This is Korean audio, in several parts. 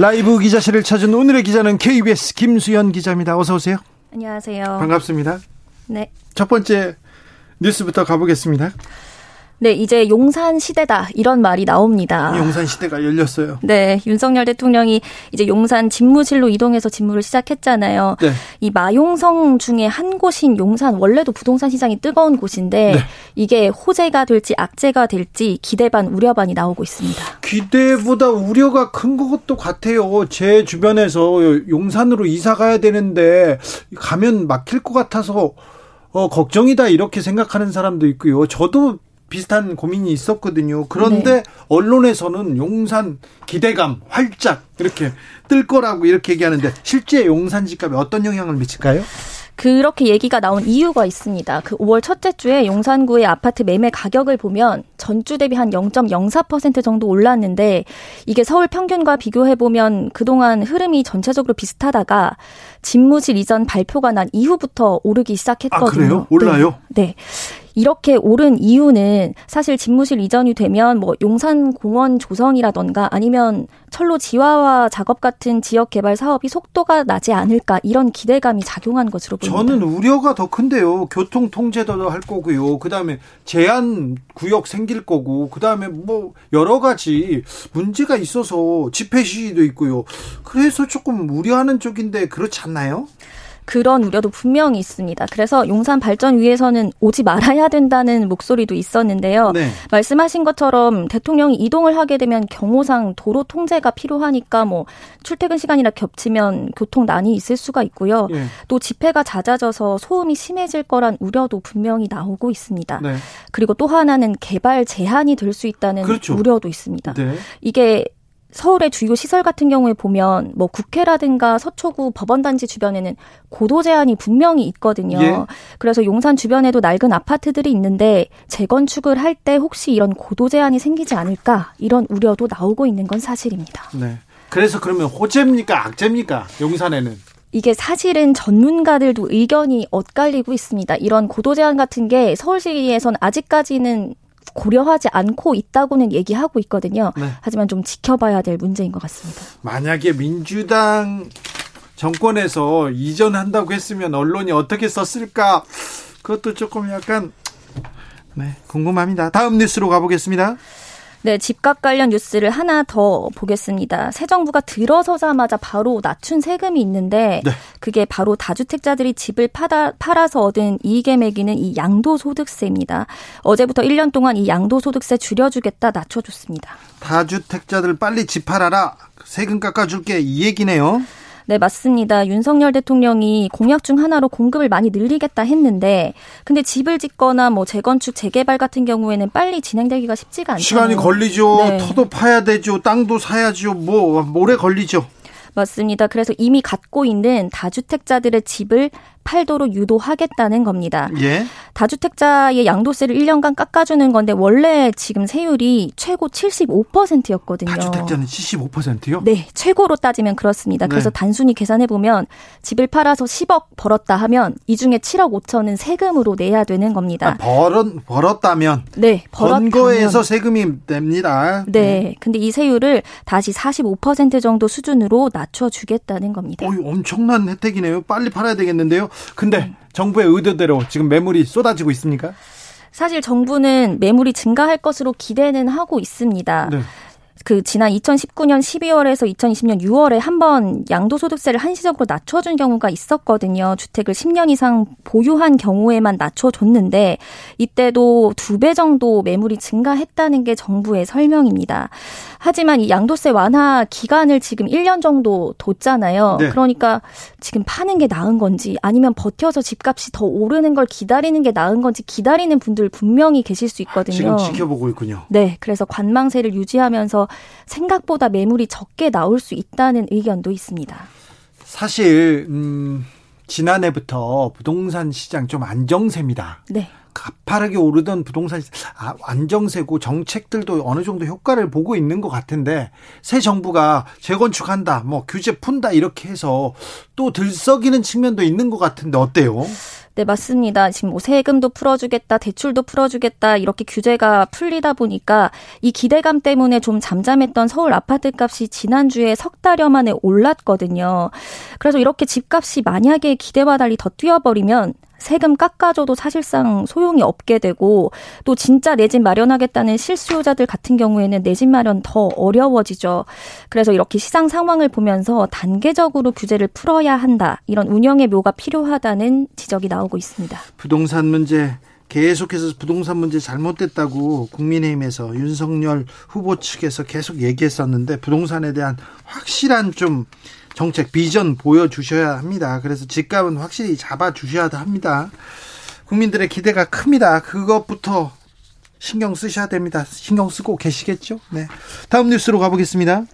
라이브 기자실을 찾은 오늘의 기자는 KBS 김수현 기자입니다. 어서 오세요. 안녕하세요. 반갑습니다. 네. 첫 번째 뉴스부터 가보겠습니다. 네, 이제 용산 시대다 이런 말이 나옵니다. 용산 시대가 열렸어요. 네, 윤석열 대통령이 이제 용산 집무실로 이동해서 집무를 시작했잖아요. 네. 이 마용성 중에 한 곳인 용산 원래도 부동산 시장이 뜨거운 곳인데 네. 이게 호재가 될지 악재가 될지 기대 반 우려 반이 나오고 있습니다. 기대보다 우려가 큰 것도 같아요. 제 주변에서 용산으로 이사 가야 되는데 가면 막힐 것 같아서 어, 걱정이다 이렇게 생각하는 사람도 있고요. 저도 비슷한 고민이 있었거든요. 그런데 네. 언론에서는 용산 기대감 활짝 이렇게 뜰 거라고 이렇게 얘기하는데 실제 용산 집값에 어떤 영향을 미칠까요? 그렇게 얘기가 나온 이유가 있습니다. 그 5월 첫째 주에 용산구의 아파트 매매 가격을 보면 전주 대비 한 0.04% 정도 올랐는데 이게 서울 평균과 비교해 보면 그동안 흐름이 전체적으로 비슷하다가 집무실 이전 발표가 난 이후부터 오르기 시작했거든요. 아, 그래요? 올라요? 네. 네. 이렇게 오른 이유는 사실 집무실 이전이 되면 뭐 용산 공원 조성이라던가 아니면 철로 지하화 작업 같은 지역 개발 사업이 속도가 나지 않을까 이런 기대감이 작용한 것으로 보입니다. 저는 우려가 더 큰데요. 교통 통제도 할 거고요. 그다음에 제한 구역 생길 거고 그다음에 뭐 여러 가지 문제가 있어서 집회 시위도 있고요. 그래서 조금 우려하는 쪽인데 그렇지 않나요? 그런 우려도 분명히 있습니다. 그래서 용산 발전 위에서는 오지 말아야 된다는 목소리도 있었는데요. 네. 말씀하신 것처럼 대통령이 이동을 하게 되면 경호상 도로 통제가 필요하니까 뭐 출퇴근 시간이나 겹치면 교통난이 있을 수가 있고요. 예. 또 집회가 잦아져서 소음이 심해질 거란 우려도 분명히 나오고 있습니다. 네. 그리고 또 하나는 개발 제한이 될 수 있다는 그렇죠. 우려도 있습니다. 네. 이게 서울의 주요 시설 같은 경우에 보면 뭐 국회라든가 서초구 법원단지 주변에는 고도 제한이 분명히 있거든요. 예. 그래서 용산 주변에도 낡은 아파트들이 있는데 재건축을 할 때 혹시 이런 고도 제한이 생기지 않을까 이런 우려도 나오고 있는 건 사실입니다. 네. 그래서 그러면 호재입니까 악재입니까 용산에는? 이게 사실은 전문가들도 의견이 엇갈리고 있습니다. 이런 고도 제한 같은 게 서울시에선 아직까지는 고려하지 않고 있다고는 얘기하고 있거든요. 네. 하지만 좀 지켜봐야 될 문제인 것 같습니다. 만약에 민주당 정권에서 이전한다고 했으면 언론이 어떻게 썼을까? 그것도 조금 약간 네, 궁금합니다. 다음 뉴스로 가보겠습니다. 네, 집값 관련 뉴스를 하나 더 보겠습니다. 새 정부가 들어서자마자 바로 낮춘 세금이 있는데 네. 그게 바로 다주택자들이 집을 파다, 팔아서 얻은 이익에 매기는 이 양도소득세입니다. 어제부터 1년 동안 이 양도소득세 줄여주겠다 낮춰줬습니다. 다주택자들 빨리 집 팔아라. 세금 깎아줄게 이 얘기네요. 네, 맞습니다. 윤석열 대통령이 공약 중 하나로 공급을 많이 늘리겠다 했는데, 근데 집을 짓거나 뭐 재건축, 재개발 같은 경우에는 빨리 진행되기가 쉽지가 않잖아요. 시간이 걸리죠. 네. 터도 파야 되죠. 땅도 사야죠. 뭐 오래 걸리죠. 맞습니다. 그래서 이미 갖고 있는 다주택자들의 집을 팔도록 유도하겠다는 겁니다. 예. 다주택자의 양도세를 1년간 깎아주는 건데 원래 지금 세율이 최고 75%였거든요. 다주택자는 75%요? 네, 최고로 따지면 그렇습니다. 네. 그래서 단순히 계산해 보면 집을 팔아서 10억 벌었다 하면 이 중에 7억 5천은 세금으로 내야 되는 겁니다. 아, 벌은 벌었다면 네, 번 벌었다면 거에서 세금이 냅니다. 네, 근데 이 세율을 다시 45% 정도 수준으로 낮춰주겠다는 겁니다. 어이, 엄청난 혜택이네요. 빨리 팔아야 되겠는데요. 근데 정부의 의도대로 지금 매물이 쏟아지고 있습니까? 사실 정부는 매물이 증가할 것으로 기대는 하고 있습니다. 네. 그 지난 2019년 12월에서 2020년 6월에 한 번 양도소득세를 한시적으로 낮춰준 경우가 있었거든요. 주택을 10년 이상 보유한 경우에만 낮춰줬는데 이때도 두 배 정도 매물이 증가했다는 게 정부의 설명입니다. 하지만 이 양도세 완화 기간을 지금 1년 정도 뒀잖아요. 네. 그러니까 지금 파는 게 나은 건지 아니면 버텨서 집값이 더 오르는 걸 기다리는 게 나은 건지 기다리는 분들 분명히 계실 수 있거든요. 지금 지켜보고 있군요. 네, 그래서 관망세를 유지하면서 생각보다 매물이 적게 나올 수 있다는 의견도 있습니다. 사실 음 지난해부터 부동산 시장 좀 안정세입니다. 네. 가파르게 오르던 부동산 아, 안정세고 정책들도 어느 정도 효과를 보고 있는 것 같은데 새 정부가 재건축한다, 뭐 규제 푼다 이렇게 해서 또 들썩이는 측면도 있는 것 같은데 어때요? 네, 맞습니다. 지금 뭐 세금도 풀어주겠다, 대출도 풀어주겠다, 이렇게 규제가 풀리다 보니까 이 기대감 때문에 좀 잠잠했던 서울 아파트 값이 지난주에 석 달여 만에 올랐거든요. 그래서 이렇게 집값이 만약에 기대와 달리 더 뛰어버리면 세금 깎아줘도 사실상 소용이 없게 되고 또 진짜 내 집 마련하겠다는 실수요자들 같은 경우에는 내 집 마련 더 어려워지죠. 그래서 이렇게 시장 상황을 보면서 단계적으로 규제를 풀어야 한다. 이런 운영의 묘가 필요하다는 지적이 나오고 있습니다. 부동산 문제 계속해서 부동산 문제 잘못됐다고 국민의힘에서 윤석열 후보 측에서 계속 얘기했었는데 부동산에 대한 확실한 좀 정책 비전 보여주셔야 합니다. 그래서 집값은 확실히 잡아주셔야 합니다. 국민들의 기대가 큽니다. 그것부터 신경 쓰셔야 됩니다. 신경 쓰고 계시겠죠? 네. 다음 뉴스로 가보겠습니다.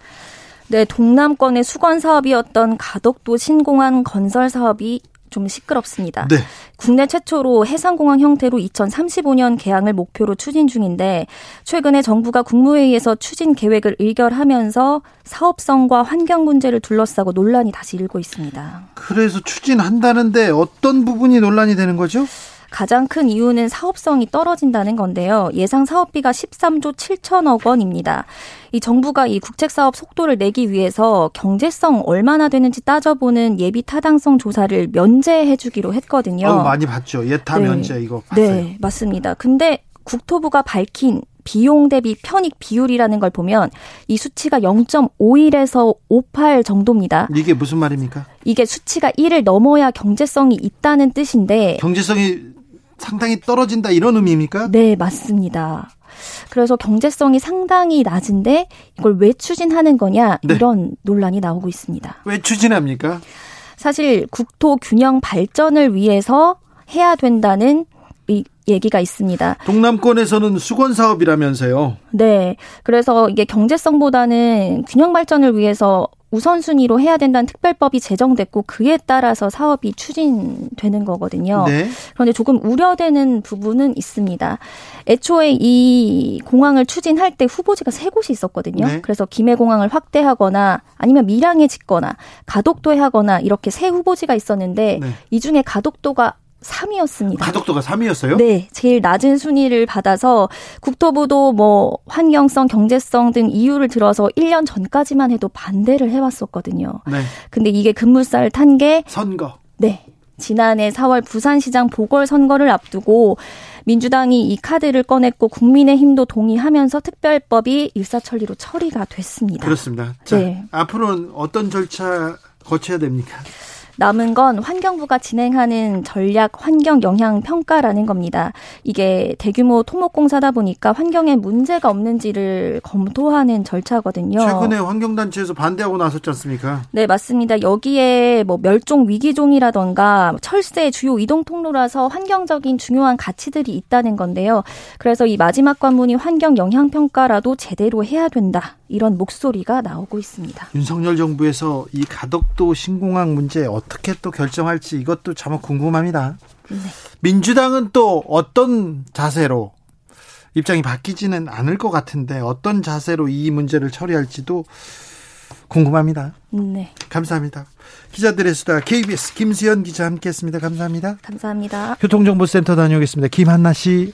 네, 동남권의 수건 사업이었던 가덕도 신공항 건설 사업이 좀 시끄럽습니다. 네. 국내 최초로 해상공항 형태로 2035년 개항을 목표로 추진 중인데 최근에 정부가 국무회의에서 추진 계획을 의결하면서 사업성과 환경 문제를 둘러싸고 논란이 다시 일고 있습니다. 그래서 추진한다는데 어떤 부분이 논란이 되는 거죠? 가장 큰 이유는 사업성이 떨어진다는 건데요. 예상 사업비가 13조 7천억 원입니다. 이 정부가 이 국책 사업 속도를 내기 위해서 경제성 얼마나 되는지 따져보는 예비 타당성 조사를 면제해 주기로 했거든요. 어, 많이 봤죠. 예타 네. 면제 이거 봤어요. 네, 맞습니다. 근데 국토부가 밝힌 비용 대비 편익 비율이라는 걸 보면 이 수치가 0.51에서 58 정도입니다. 이게 무슨 말입니까? 이게 수치가 1을 넘어야 경제성이 있다는 뜻인데 경제성이 상당히 떨어진다 이런 의미입니까? 네, 맞습니다. 그래서 경제성이 상당히 낮은데 이걸 왜 추진하는 거냐 네. 이런 논란이 나오고 있습니다. 왜 추진합니까? 사실 국토 균형 발전을 위해서 해야 된다는 이 얘기가 있습니다. 동남권에서는 수건 사업이라면서요. 네. 그래서 이게 경제성보다는 균형 발전을 위해서 우선순위로 해야 된다는 특별법이 제정됐고 그에 따라서 사업이 추진되는 거거든요. 네. 그런데 조금 우려되는 부분은 있습니다. 애초에 이 공항을 추진할 때 후보지가 세 곳이 있었거든요. 네. 그래서 김해공항을 확대하거나 아니면 밀양에 짓거나 가덕도에 하거나 이렇게 세 후보지가 있었는데 네. 이 중에 가덕도가 3위였습니다. 가덕도가 3위였어요? 네, 제일 낮은 순위를 받아서 국토부도 뭐 환경성, 경제성 등 이유를 들어서 1년 전까지만 해도 반대를 해왔었거든요. 네. 근데 이게 급물살 탄 게 선거. 네. 지난해 4월 부산시장 보궐선거를 앞두고 민주당이 이 카드를 꺼냈고 국민의힘도 동의하면서 특별법이 일사천리로 처리가 됐습니다. 그렇습니다. 자, 네. 앞으로는 어떤 절차 거쳐야 됩니까? 남은 건 환경부가 진행하는 전략 환경 영향 평가라는 겁니다. 이게 대규모 토목공사다 보니까 환경에 문제가 없는지를 검토하는 절차거든요. 최근에 환경단체에서 반대하고 나섰지 않습니까? 네, 맞습니다. 여기에 뭐 멸종 위기종이라던가 철새 주요 이동 통로라서 환경적인 중요한 가치들이 있다는 건데요. 그래서 이 마지막 관문이 환경 영향 평가라도 제대로 해야 된다. 이런 목소리가 나오고 있습니다. 윤석열 정부에서 이 가덕도 신공항 문제 어떻게 또 결정할지 이것도 참 궁금합니다. 네. 민주당은 또 어떤 자세로 입장이 바뀌지는 않을 것 같은데 어떤 자세로 이 문제를 처리할지도 궁금합니다. 네. 감사합니다. 기자들의 수다 KBS 김수현 기자 함께했습니다. 감사합니다. 감사합니다. 교통정보센터 다녀오겠습니다. 김한나 씨.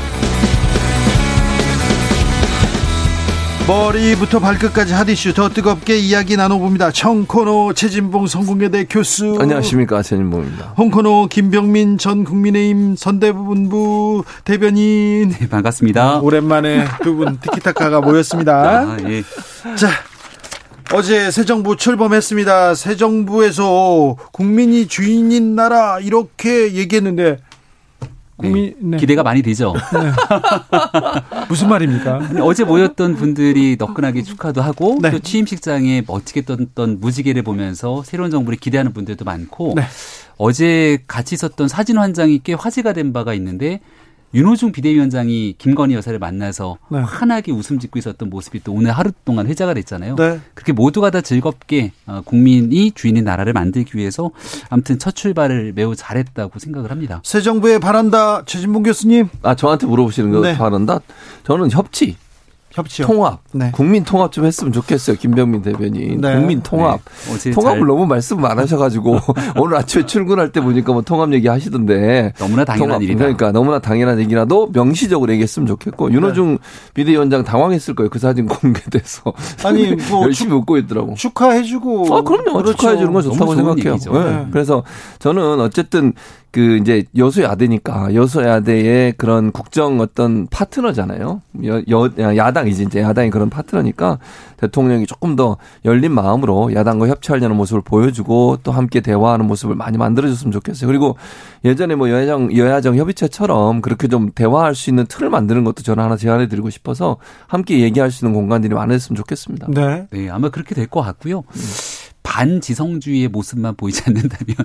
머리부터 발끝까지 핫이슈 더 뜨겁게 이야기 나눠봅니다. 청코노 최진봉 성공회대 교수. 안녕하십니까 최진봉입니다. 홍코노 김병민 전 국민의힘 선대본부 대변인. 네, 반갑습니다. 오랜만에 두 분 티키타카가 모였습니다. 아, 예. 자 어제 새 정부 출범했습니다. 새 정부에서 국민이 주인인 나라 이렇게 얘기했는데 국민, 네. 기대가 많이 되죠. 네. 무슨 말입니까? 어제 모였던 분들이 너끈하게 축하도 하고 네. 또 취임식장에 멋지게 떴던 무지개를 보면서 새로운 정부를 기대하는 분들도 많고 네. 어제 같이 있었던 사진 한 장이 꽤 화제가 된 바가 있는데 윤호중 비대위원장이 김건희 여사를 만나서 네. 환하게 웃음 짓고 있었던 모습이 또 오늘 하루 동안 회자가 됐잖아요. 네. 그렇게 모두가 다 즐겁게 어, 국민이 주인인 나라를 만들기 위해서 아무튼 첫 출발을 매우 잘했다고 생각을 합니다. 새 정부에 바란다 최진봉 교수님. 아 저한테 물어보시는 거 네. 바란다. 저는 협치. 협치요. 통합. 네. 국민 통합 좀 했으면 좋겠어요. 김병민 대변인. 네. 국민 통합. 네. 통합을 잘... 너무 말씀 많으셔가지고 오늘 아침에 출근할 때 보니까 뭐 통합 얘기 하시던데. 너무나 당연한 통합, 일이다. 그러니까 너무나 당연한 얘기라도 명시적으로 얘기했으면 좋겠고 네. 윤호중 비대위원장 당황했을 거예요. 그 사진 공개돼서. 아니 뭐 열심히 웃고 있더라고. 축하해주고. 아 그럼요. 그렇죠. 축하해주는 건 좋다고 생각해요. 네. 그래서 저는 어쨌든 그 이제 여수야대니까 여수야대의 그런 국정 어떤 파트너잖아요. 여, 여 야당이지 이제 야당이 그런 파트너니까 대통령이 조금 더 열린 마음으로 야당과 협치하려는 모습을 보여주고 또 함께 대화하는 모습을 많이 만들어줬으면 좋겠어요. 그리고 예전에 뭐 여야정 여야정 협의체처럼 그렇게 좀 대화할 수 있는 틀을 만드는 것도 저는 하나 제안해 드리고 싶어서 함께 얘기할 수 있는 공간들이 많았으면 좋겠습니다. 네. 네, 아마 그렇게 될 것 같고요. 음. 반지성주의의 모습만 보이지 않는다면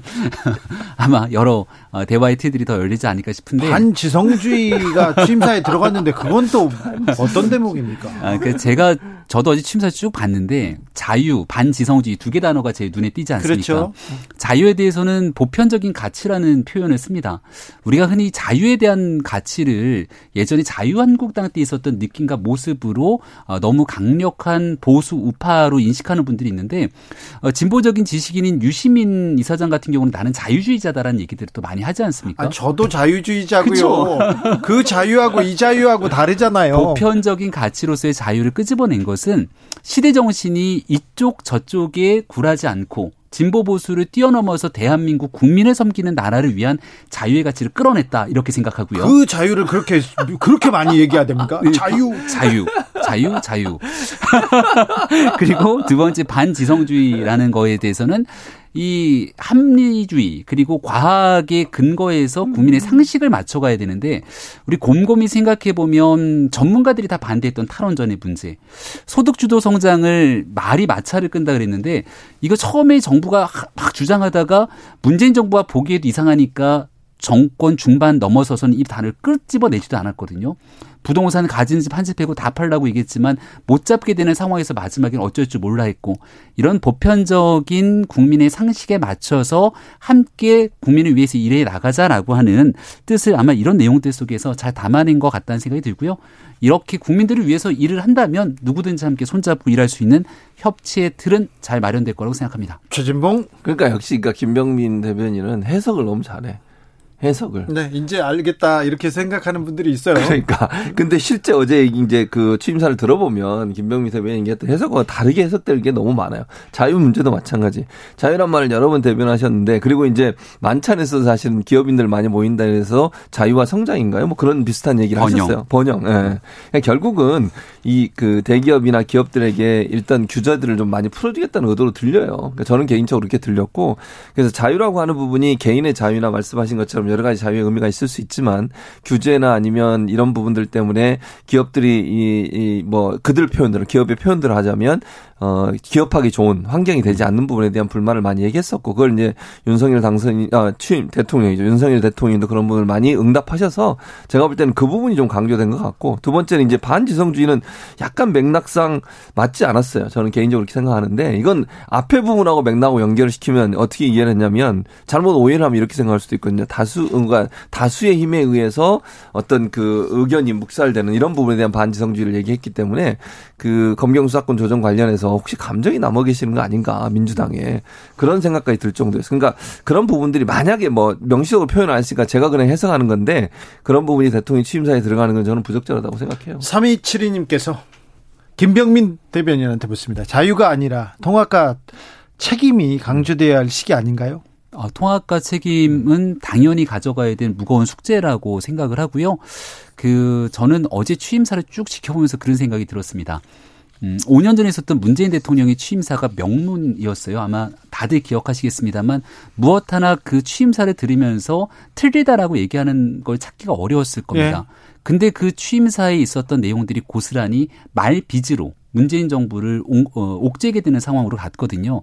아마 여러 어, 대화의 틀들이 더 열리지 않을까 싶은데 반지성주의가 취임사에 들어갔는데 그건 또 어떤 대목입니까? 아, 그 제가 저도 어제 취임사 쭉 봤는데 자유, 반지성주의 두 개 단어가 제 눈에 띄지 않습니까? 그렇죠. 자유에 대해서는 보편적인 가치라는 표현을 씁니다. 우리가 흔히 자유에 대한 가치를 예전에 자유한국당 때 있었던 느낌과 모습으로 어, 너무 강력한 보수 우파로 인식하는 분들이 있는데 어, 진보적인 지식인인 유시민 이사장 같은 경우는 나는 자유주의자다라는 얘기들을 또 많이 하지 않습니까? 아, 저도 자유주의자고요. 그 자유하고 이 자유하고 다르잖아요. 보편적인 가치로서의 자유를 끄집어낸 것은 시대 정신이 이쪽 저쪽에 굴하지 않고 진보 보수를 뛰어넘어서 대한민국 국민을 섬기는 나라를 위한 자유의 가치를 끌어냈다 이렇게 생각하고요. 그 자유를 그렇게 그렇게 많이 얘기해야 됩니까? 네, 자유, 자유, 자유, 자유. 그리고 두 번째 반지성주의라는 거에 대해서는 이 합리주의 그리고 과학의 근거에서 국민의 상식을 맞춰가야 되는데 우리 곰곰이 생각해 보면 전문가들이 다 반대했던 탈원전의 문제, 소득 주도 성장을 말이 마찰을 끈다 그랬는데 이거 처음에 정부가 막 주장하다가 문재인 정부가 보기에도 이상하니까 정권 중반 넘어서서는 이 단을 끄집어내지도 않았거든요. 부동산 가진 집 한 집 빼고 다 팔라고 얘기했지만 못 잡게 되는 상황에서 마지막엔 어쩔 줄 몰라 했고 이런 보편적인 국민의 상식에 맞춰서 함께 국민을 위해서 일해 나가자라고 하는 뜻을 아마 이런 내용들 속에서 잘 담아낸 것 같다는 생각이 들고요. 이렇게 국민들을 위해서 일을 한다면 누구든지 함께 손잡고 일할 수 있는 협치의 틀은 잘 마련될 거라고 생각합니다. 최진봉 그러니까 역시 그러니까 김병민 대변인은 해석을 너무 잘해. 해석을. 네, 이제 알겠다 이렇게 생각하는 분들이 있어요. 그러니까. 근데 실제 어제 이제 그 취임사를 들어보면 김병민 대변인 얘기했던 해석과 다르게 해석될 게 너무 많아요. 자유 문제도 마찬가지. 자유란 말을 여러 번 대변하셨는데 그리고 이제 만찬에서 사실은 기업인들 많이 모인다 해서 자유와 성장인가요? 뭐 그런 비슷한 얘기를 번영. 하셨어요. 번영. 예. 네. 그러니까 결국은 이 그 대기업이나 기업들에게 일단 규제들을 좀 많이 풀어주겠다는 의도로 들려요. 그러니까 저는 개인적으로 그렇게 들렸고 그래서 자유라고 하는 부분이 개인의 자유나 말씀하신 것처럼 여러 가지 자유의 의미가 있을 수 있지만 규제나 아니면 이런 부분들 때문에 기업들이 이, 이뭐 그들 표현들을 기업의 표현들을 하자면 어 기업하기 좋은 환경이 되지 않는 부분에 대한 불만을 많이 얘기했었고 그걸 이제 윤석열 당선인 아 취임 대통령이죠. 윤석열 대통령도 그런 부분을 많이 응답하셔서 제가 볼 때는 그 부분이 좀 강조된 것 같고 두 번째는 이제 반지성주의는 약간 맥락상 맞지 않았어요. 저는 개인적으로 그렇게 생각하는데 이건 앞에 부분하고 맥락하고 연결을 시키면 어떻게 이해를 했냐면 잘못 오해를 하면 이렇게 생각할 수도 있거든요. 다수 그러니까 다수의 힘에 의해서 어떤 그 의견이 묵살되는 이런 부분에 대한 반지성주의를 얘기했기 때문에 그 검경 수사권 조정 관련 해서 혹시 감정이 남아 계시는 거 아닌가 민주당에 그런 생각까지 들 정도였어요. 그러니까 그런 부분들이 만약에 뭐 명시적으로 표현 안 했으니까 제가 그냥 해석하는 건데 그런 부분이 대통령 취임사에 들어가는 건 저는 부적절하다고 생각해요. 3272님께서 김병민 대변인한테 묻습니다. 자유가 아니라 통합과 책임이 강조돼야 할 시기 아닌가요? 어, 통합과 책임은 당연히 가져가야 될 무거운 숙제라고 생각을 하고요. 그 저는 어제 취임사를 쭉 지켜보면서 그런 생각이 들었습니다. 음, 5년 전에 있었던 문재인 대통령의 취임사가 명문이었어요. 아마 다들 기억하시겠습니다만 무엇 하나 그 취임사를 들으면서 틀리다라고 얘기하는 걸 찾기가 어려웠을 겁니다. 예. 근데 그 취임사에 있었던 내용들이 고스란히 말 빚으로 문재인 정부를 어, 옥죄게 되는 상황으로 갔거든요.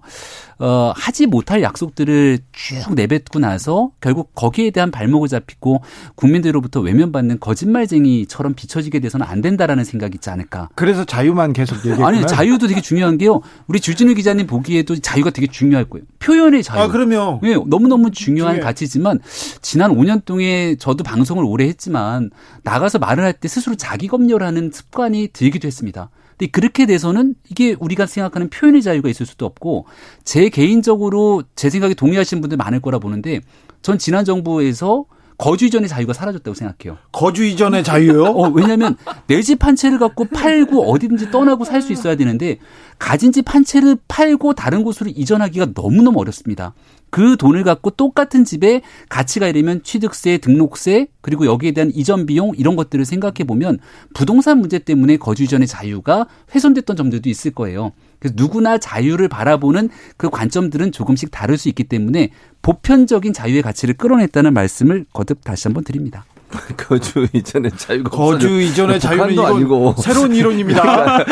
어, 하지 못할 약속들을 쭉 내뱉고 나서 결국 거기에 대한 발목을 잡히고 국민들로부터 외면받는 거짓말쟁이처럼 비춰지게 돼서는 안 된다라는 생각이 있지 않을까. 그래서 자유만 계속 얘기했구나. 아니 자유도 되게 중요한 게요. 우리 주진우 기자님 보기에도 자유가 되게 중요할 거예요. 표현의 자유. 아 그러면 네, 너무 너무 중요한 중요해. 가치지만 지난 5년 동안 저도 방송을 오래 했지만 나가서 말을 할 때 스스로 자기 검열하는 습관이 들기도 했습니다. 근데 그렇게 돼서는 이게 우리가 생각하는 표현의 자유가 있을 수도 없고 제 개인적으로 제 생각에 동의하시는 분들 많을 거라 보는데 전 지난 정부에서 거주 이전의 자유가 사라졌다고 생각해요. 거주 이전의 자유요? 어, 왜냐하면 내 집 한 채를 갖고 팔고 어디든지 떠나고 살 수 있어야 되는데 가진 집 한 채를 팔고 다른 곳으로 이전하기가 너무너무 어렵습니다. 그 돈을 갖고 똑같은 집에 가치가 이르면 취득세, 등록세, 그리고 여기에 대한 이전 비용 이런 것들을 생각해 보면 부동산 문제 때문에 거주 이전의 자유가 훼손됐던 점들도 있을 거예요. 그래서 누구나 자유를 바라보는 그 관점들은 조금씩 다를 수 있기 때문에 보편적인 자유의 가치를 끌어냈다는 말씀을 거듭 다시 한번 드립니다. 거주 이전의 자유가 거주 없어요. 이전의 자유는 아니고 새로운 이론입니다.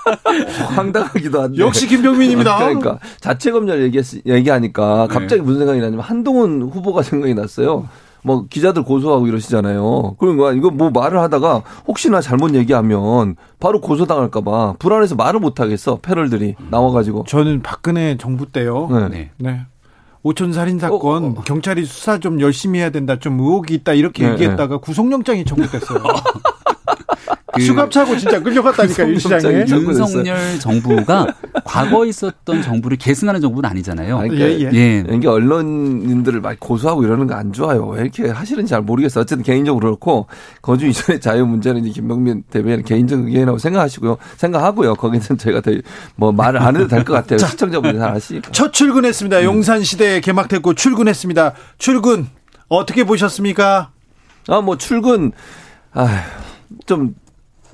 황당하기도 한데 역시 김병민입니다. 그러니까 자체 검열 얘기 얘기하니까 갑자기 네. 무슨 생각이 나냐면 한동훈 후보가 생각이 났어요. 뭐 기자들 고소하고 이러시잖아요. 그러니까 이거 뭐 말을 하다가 혹시나 잘못 얘기하면 바로 고소당할까봐 불안해서 말을 못 하겠어 패럴들이 나와가지고. 저는 박근혜 정부 때요. 네. 네. 오촌 살인 사건 어, 어. 경찰이 수사 좀 열심히 해야 된다. 좀 의혹이 있다 이렇게 네, 얘기했다가 네. 구속영장이 청구됐어요. 그 수갑 차고 진짜 끌려갔다니까 이 시장에. 윤석열 정부가 과거 있었던 정부를 계승하는 정부는 아니잖아요. 아니, 그러니까 예, 예. 예. 이게 언론인들을 막 고소하고 이러는 거 안 좋아요. 왜 이렇게 하시는지 잘 모르겠어요. 어쨌든 개인적으로 그렇고 거주 이전의 자유 문제는 이제 김병민 대변인 개인적 의견이라고 생각하시고요. 생각하고요. 거기는 저희가 뭐 말을 안 해도 될 것 같아요. 자, 시청자분들 잘 아시니까. 첫 출근했습니다. 음. 용산 시대에 개막됐고 출근했습니다. 출근 어떻게 보셨습니까? 아, 뭐 출근 아, 좀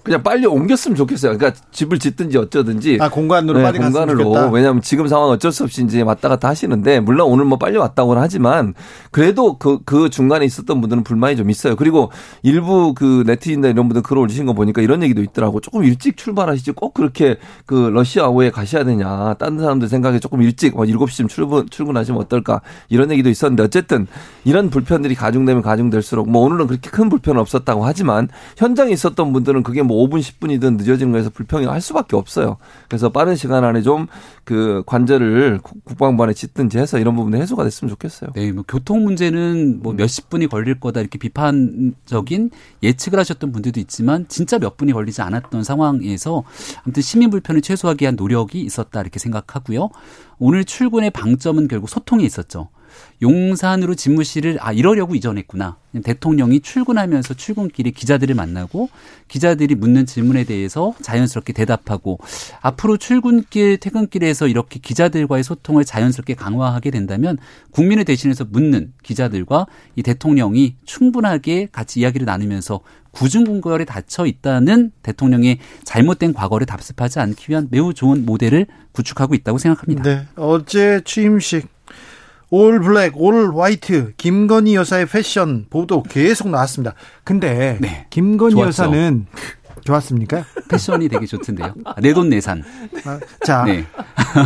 그냥 빨리 옮겼으면 좋겠어요. 그러니까 집을 짓든지 어쩌든지. 아, 공간으로 네, 빨리 공간으로. 왜냐하면 지금 상황 어쩔 수 없이 이제 왔다 갔다 하시는데, 물론 오늘 뭐 빨리 왔다고는 하지만, 그래도 그, 그 중간에 있었던 분들은 불만이 좀 있어요. 그리고 일부 그 네티즌이나 이런 분들 글을 올리신 거 보니까 이런 얘기도 있더라고. 조금 일찍 출발하시지 꼭 그렇게 그 러시아호에 가셔야 되냐. 다른 사람들 생각에 조금 일찍, 뭐 7시쯤 출근, 출근하시면 어떨까. 이런 얘기도 있었는데, 어쨌든 이런 불편들이 가중되면 가중될수록, 뭐 오늘은 그렇게 큰 불편은 없었다고 하지만, 현장에 있었던 분들은 그게 뭐 5분, 10분이든 늦어지는 거에서 불평을 할 수밖에 없어요. 그래서 빠른 시간 안에 좀 그 관절을 국방부 안에 짓든지 해서 이런 부분이 해소가 됐으면 좋겠어요. 네, 뭐 교통 문제는 뭐 몇십 분이 걸릴 거다 이렇게 비판적인 예측을 하셨던 분들도 있지만 진짜 몇 분이 걸리지 않았던 상황에서 아무튼 시민 불편을 최소화하기 위한 노력이 있었다 이렇게 생각하고요. 오늘 출근의 방점은 결국 소통이 있었죠. 용산으로 집무실을 아 이러려고 이전했구나. 대통령이 출근하면서 출근길에 기자들을 만나고 기자들이 묻는 질문에 대해서 자연스럽게 대답하고 앞으로 출근길 퇴근길에서 이렇게 기자들과의 소통을 자연스럽게 강화하게 된다면 국민을 대신해서 묻는 기자들과 이 대통령이 충분하게 같이 이야기를 나누면서 구중궁궐에 닫혀 있다는 대통령의 잘못된 과거를 답습하지 않기 위한 매우 좋은 모델을 구축하고 있다고 생각합니다. 네. 어제 취임식 all black, all white, 김건희 여사의 패션 보도 계속 나왔습니다. 근데 네. 김건희 좋았죠. 여사는 좋았습니까? 패션이 되게 좋던데요. 내돈 내산. 아, 자, 네.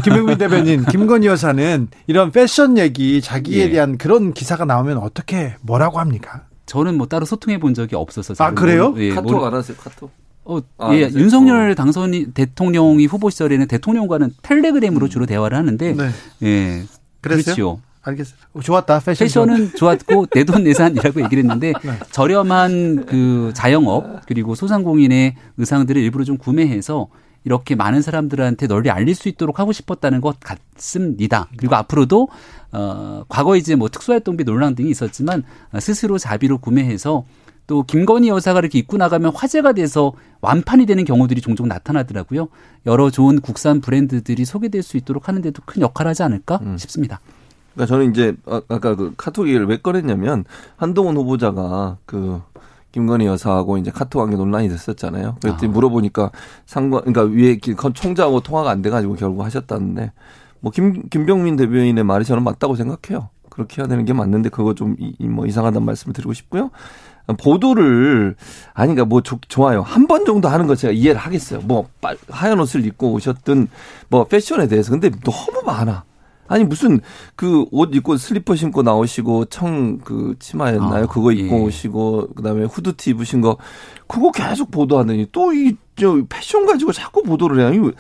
김영민 대변인, 김건희 여사는 이런 패션 얘기, 자기에 예. 대한 그런 기사가 나오면 어떻게 뭐라고 합니까? 저는 뭐 따로 소통해 본 적이 없어서. 아 그래요? 뭐, 예, 카톡 안 하세요? 카톡? 어, 아, 예, 윤석열 어. 당선이 대통령이 후보 시절에는 대통령과는 텔레그램으로 주로 대화를 하는데, 네. 예, 그랬어요? 그렇죠. 알겠어요. 좋았다. 패션. 패션은 좋았고 내 돈 내산이라고 얘기를 했는데 네. 저렴한 그 자영업 그리고 소상공인의 의상들을 일부러 좀 구매해서 이렇게 많은 사람들한테 널리 알릴 수 있도록 하고 싶었다는 것 같습니다. 그리고 앞으로도 어 과거 이제 뭐 특수활동비 논란 등이 있었지만 스스로 자비로 구매해서 또 김건희 여사가 이렇게 입고 나가면 화제가 돼서 완판이 되는 경우들이 종종 나타나더라고요. 여러 좋은 국산 브랜드들이 소개될 수 있도록 하는데도 큰 역할을 하지 않을까 음. 싶습니다. 그러니까 저는 이제 아, 아까 그 카톡 얘기를 왜 꺼냈냐면 한동훈 후보자가 그 김건희 여사하고 이제 카톡한 게 논란이 됐었잖아요. 그랬더니 아. 물어보니까 상관, 그러니까 위에 기- 총장하고 통화가 안 돼가지고 결국 하셨다는데 뭐 김, 김병민 대변인의 말이 저는 맞다고 생각해요. 그렇게 해야 되는 게 맞는데 그거 좀 뭐 이상하다는 말씀을 드리고 싶고요. 보도를 아니 그러니까 뭐 조- 좋아요 한 번 정도 하는 거 제가 이해를 하겠어요 뭐 빨- 하얀 옷을 입고 오셨든 뭐 패션에 대해서 근데 너무 많아 아니 무슨 그 옷 입고 슬리퍼 신고 나오시고 청 그 치마였나요? 아, 그거 입고 예. 오시고 그다음에 후드티 입으신 거. 그거 계속 보도하더니 또 이 저 패션 가지고 자꾸 보도를 해요.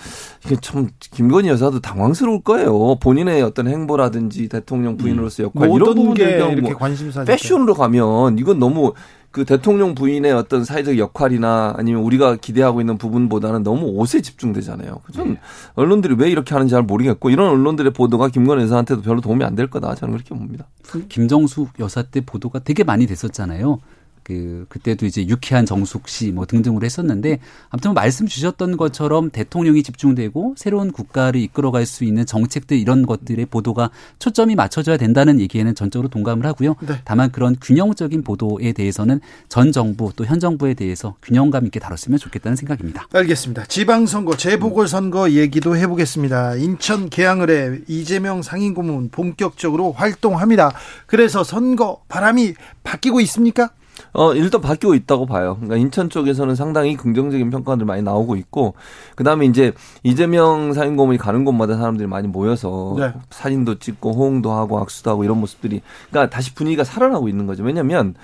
이게 참 김건희 여사도 당황스러울 거예요. 본인의 어떤 행보라든지 대통령 부인으로서 역할 이런 모든 게 부분들 이렇게 뭐 관심사 패션으로 가면 이건 너무 그 대통령 부인의 어떤 사회적 역할이나 아니면 우리가 기대하고 있는 부분보다는 너무 옷에 집중되잖아요. 저는 언론들이 왜 이렇게 하는지 잘 모르겠고 이런 언론들의 보도가 김건희 여사한테도 별로 도움이 안 될 거다 저는 그렇게 봅니다. 김정숙 여사 때 보도가 되게 많이 됐었잖아요. 그 그때도 이제 유쾌한 정숙 씨 뭐 등등으로 했었는데 아무튼 뭐 말씀 주셨던 것처럼 대통령이 집중되고 새로운 국가를 이끌어갈 수 있는 정책들 이런 것들의 보도가 초점이 맞춰져야 된다는 얘기에는 전적으로 동감을 하고요. 네. 다만 그런 균형적인 보도에 대해서는 전 정부 또 현 정부에 대해서 균형감 있게 다뤘으면 좋겠다는 생각입니다. 알겠습니다. 지방선거, 재보궐선거 얘기도 해보겠습니다. 인천 계양을에 이재명 상임고문 본격적으로 활동합니다. 그래서 선거 바람이 바뀌고 있습니까? 어, 일단 바뀌고 있다고 봐요. 그러니까 인천 쪽에서는 상당히 긍정적인 평가들 많이 나오고 있고, 그 다음에 이제 이재명 사인고문이 가는 곳마다 사람들이 많이 모여서 네. 사진도 찍고 호응도 하고 악수도 하고 이런 모습들이, 그러니까 다시 분위기가 살아나고 있는 거죠. 왜냐면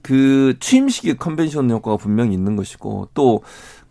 그 취임식의 컨벤션 효과가 분명히 있는 것이고, 또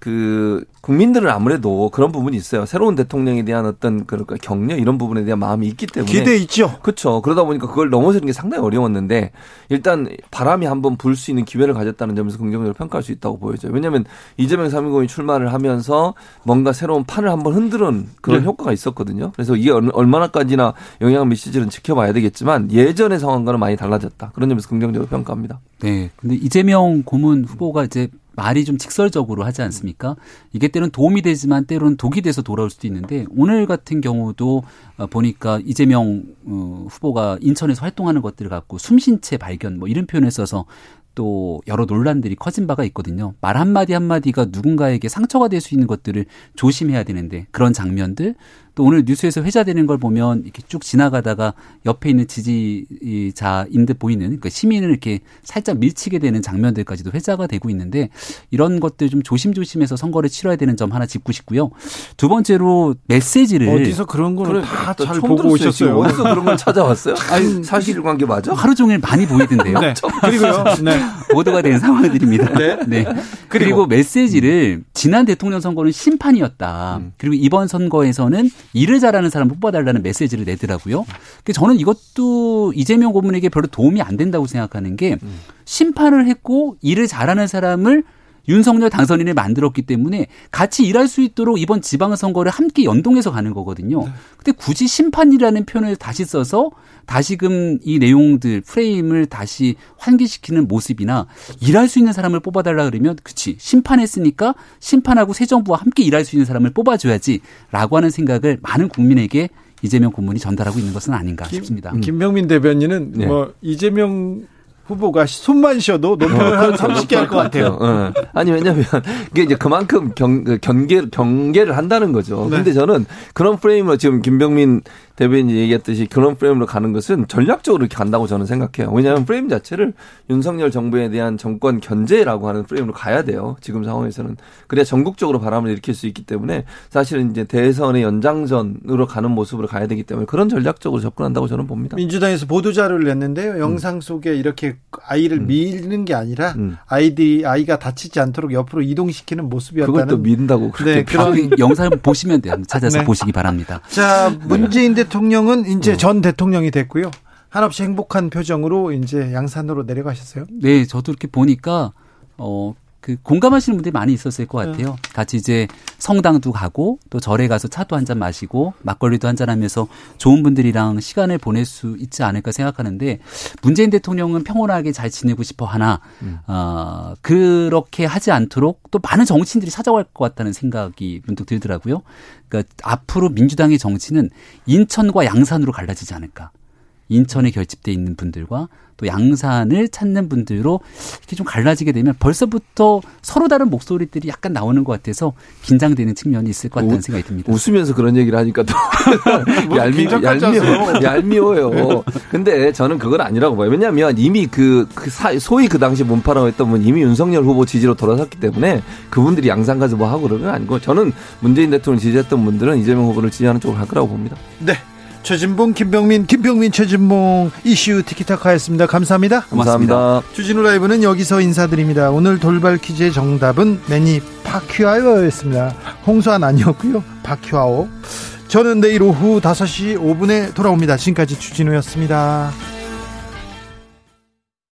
그 국민들은 아무래도 그런 부분이 있어요. 새로운 대통령에 대한 어떤 그러니까 격려 이런 부분에 대한 마음이 있기 때문에 기대 있죠. 그렇죠. 그러다 보니까 그걸 넘어서는 게 상당히 어려웠는데 일단 바람이 한번 불 수 있는 기회를 가졌다는 점에서 긍정적으로 평가할 수 있다고 보여져요. 왜냐하면 이재명 3인공이 출마를 하면서 뭔가 새로운 판을 한번 흔드는 그런 네. 효과가 있었거든요. 그래서 이게 얼- 얼마나까지나 영향을 미칠지는 지켜봐야 되겠지만 예전의 상황과는 많이 달라졌다. 그런 점에서 긍정적으로 평가합니다. 네. 근데 이재명 고문 후보가 이제 말이 좀 직설적으로 하지 않습니까? 이게 때론 도움이 되지만 때론 독이 돼서 돌아올 수도 있는데 오늘 같은 경우도 어, 보니까 이재명 어, 후보가 인천에서 활동하는 것들을 갖고 숨쉰채 발견 뭐 이런 표현을 써서 또 여러 논란들이 커진 바가 있거든요. 말 한마디 한마디가 누군가에게 상처가 될 수 있는 것들을 조심해야 되는데 그런 장면들 또 오늘 뉴스에서 회자되는 걸 보면 이렇게 쭉 지나가다가 옆에 있는 지지자인 듯 보이는 그 시민을 이렇게 살짝 밀치게 되는 장면들까지도 회자가 되고 있는데 이런 것들 좀 조심조심해서 선거를 치러야 되는 점 하나 짚고 싶고요. 두 번째로 메시지를 어디서 그런 거는 다또잘 처음 보고 오셨어요. 어디서 그런 걸 찾아왔어요? 아니, 사실관계 맞아? 하루 종일 많이 보이던데요. 네. 그리고요. 네. 보도가 된 상황들입니다. 네. 그리고, 메시지를 지난 대통령 선거는 심판이었다. 음. 그리고 이번 선거에서는 일을 잘하는 사람 뽑아달라는 메시지를 내더라고요. 그 저는 이것도 이재명 고문에게 별로 도움이 안 된다고 생각하는 게 음. 심판을 했고 일을 잘하는 사람을 윤석열 당선인을 만들었기 때문에 같이 일할 수 있도록 이번 지방선거를 함께 연동해서 가는 거거든요. 근데 굳이 심판이라는 표현을 다시 써서 다시금 이 내용들 프레임을 다시 환기시키는 모습이나 일할 수 있는 사람을 뽑아달라 그러면 그치 심판했으니까 심판하고 새 정부와 함께 일할 수 있는 사람을 뽑아줘야지라고 하는 생각을 많은 국민에게 이재명 고문이 전달하고 있는 것은 아닌가 싶습니다. 김병민 대변인은 네. 뭐 이재명 후보가 손만 쉬어도 논평을 한 30개 할 것 같아요. 어. 아니 왜냐면 이게 이제 그만큼 경, 그 경계 경계를 한다는 거죠. 네. 근데 저는 그런 프레임으로 지금 김병민 대변인이 얘기했듯이 그런 프레임으로 가는 것은 전략적으로 이렇게 간다고 저는 생각해요. 왜냐하면 프레임 자체를 윤석열 정부에 대한 정권 견제라고 하는 프레임으로 가야 돼요. 지금 상황에서는 그래야 전국적으로 바람을 일으킬 수 있기 때문에 사실은 이제 대선의 연장전으로 가는 모습으로 가야 되기 때문에 그런 전략적으로 접근한다고 저는 봅니다. 민주당에서 보도 자료를 냈는데요. 영상 속에 이렇게 아이를 밀는 게 아니라 음. 아이디 아이가 다치지 않도록 옆으로 이동시키는 그걸 모습이었다는 또 민다고 그렇게 네, 그런 그 영상을 보시면 돼요. 찾아서 네. 보시기 바랍니다. 자, 문재인 대 통령은 음. 이제 전 대통령이 됐고요. 한없이 행복한 표정으로 이제 양산으로 내려가셨어요. 네, 저도 이렇게 보니까 어. 그 공감하시는 분들이 많이 있었을 것 같아요. 같이 이제 성당도 가고 또 절에 가서 차도 한 잔 마시고 막걸리도 한 잔 하면서 좋은 분들이랑 시간을 보낼 수 있지 않을까 생각하는데 문재인 대통령은 평온하게 잘 지내고 싶어 하나 어, 그렇게 하지 않도록 또 많은 정치인들이 찾아갈 것 같다는 생각이 문득 들더라고요. 그러니까 앞으로 민주당의 정치는 인천과 양산으로 갈라지지 않을까. 인천에 결집돼 있는 분들과 또 양산을 찾는 분들로 이렇게 좀 갈라지게 되면 벌써부터 서로 다른 목소리들이 약간 나오는 것 같아서 긴장되는 측면이 있을 것 같다는 우, 생각이 듭니다. 웃으면서 그런 얘기를 하니까 또 뭐 얄미, 얄미워, 얄미워요. 근데 저는 그건 아니라고 봐요. 왜냐하면 이미 그, 그 사, 소위 그 당시 몸파라고 했던 분 이미 윤석열 후보 지지로 돌아섰기 때문에 그분들이 양산 가서 뭐 하고 그러는 건 아니고 저는 문재인 대통령 지지했던 분들은 이재명 후보를 지지하는 쪽으로 갈 거라고 봅니다. 네. 최진봉, 김병민, 김병민, 최진봉 이슈 티키타카였습니다. 감사합니다. 감사합니다. 주진우 라이브는 여기서 인사드립니다. 오늘 돌발 퀴즈의 정답은 매니 파큐아오였습니다. 홍수환 아니었고요. 파큐아오. 저는 내일 오후 5시 5분에 돌아옵니다. 지금까지 주진우였습니다.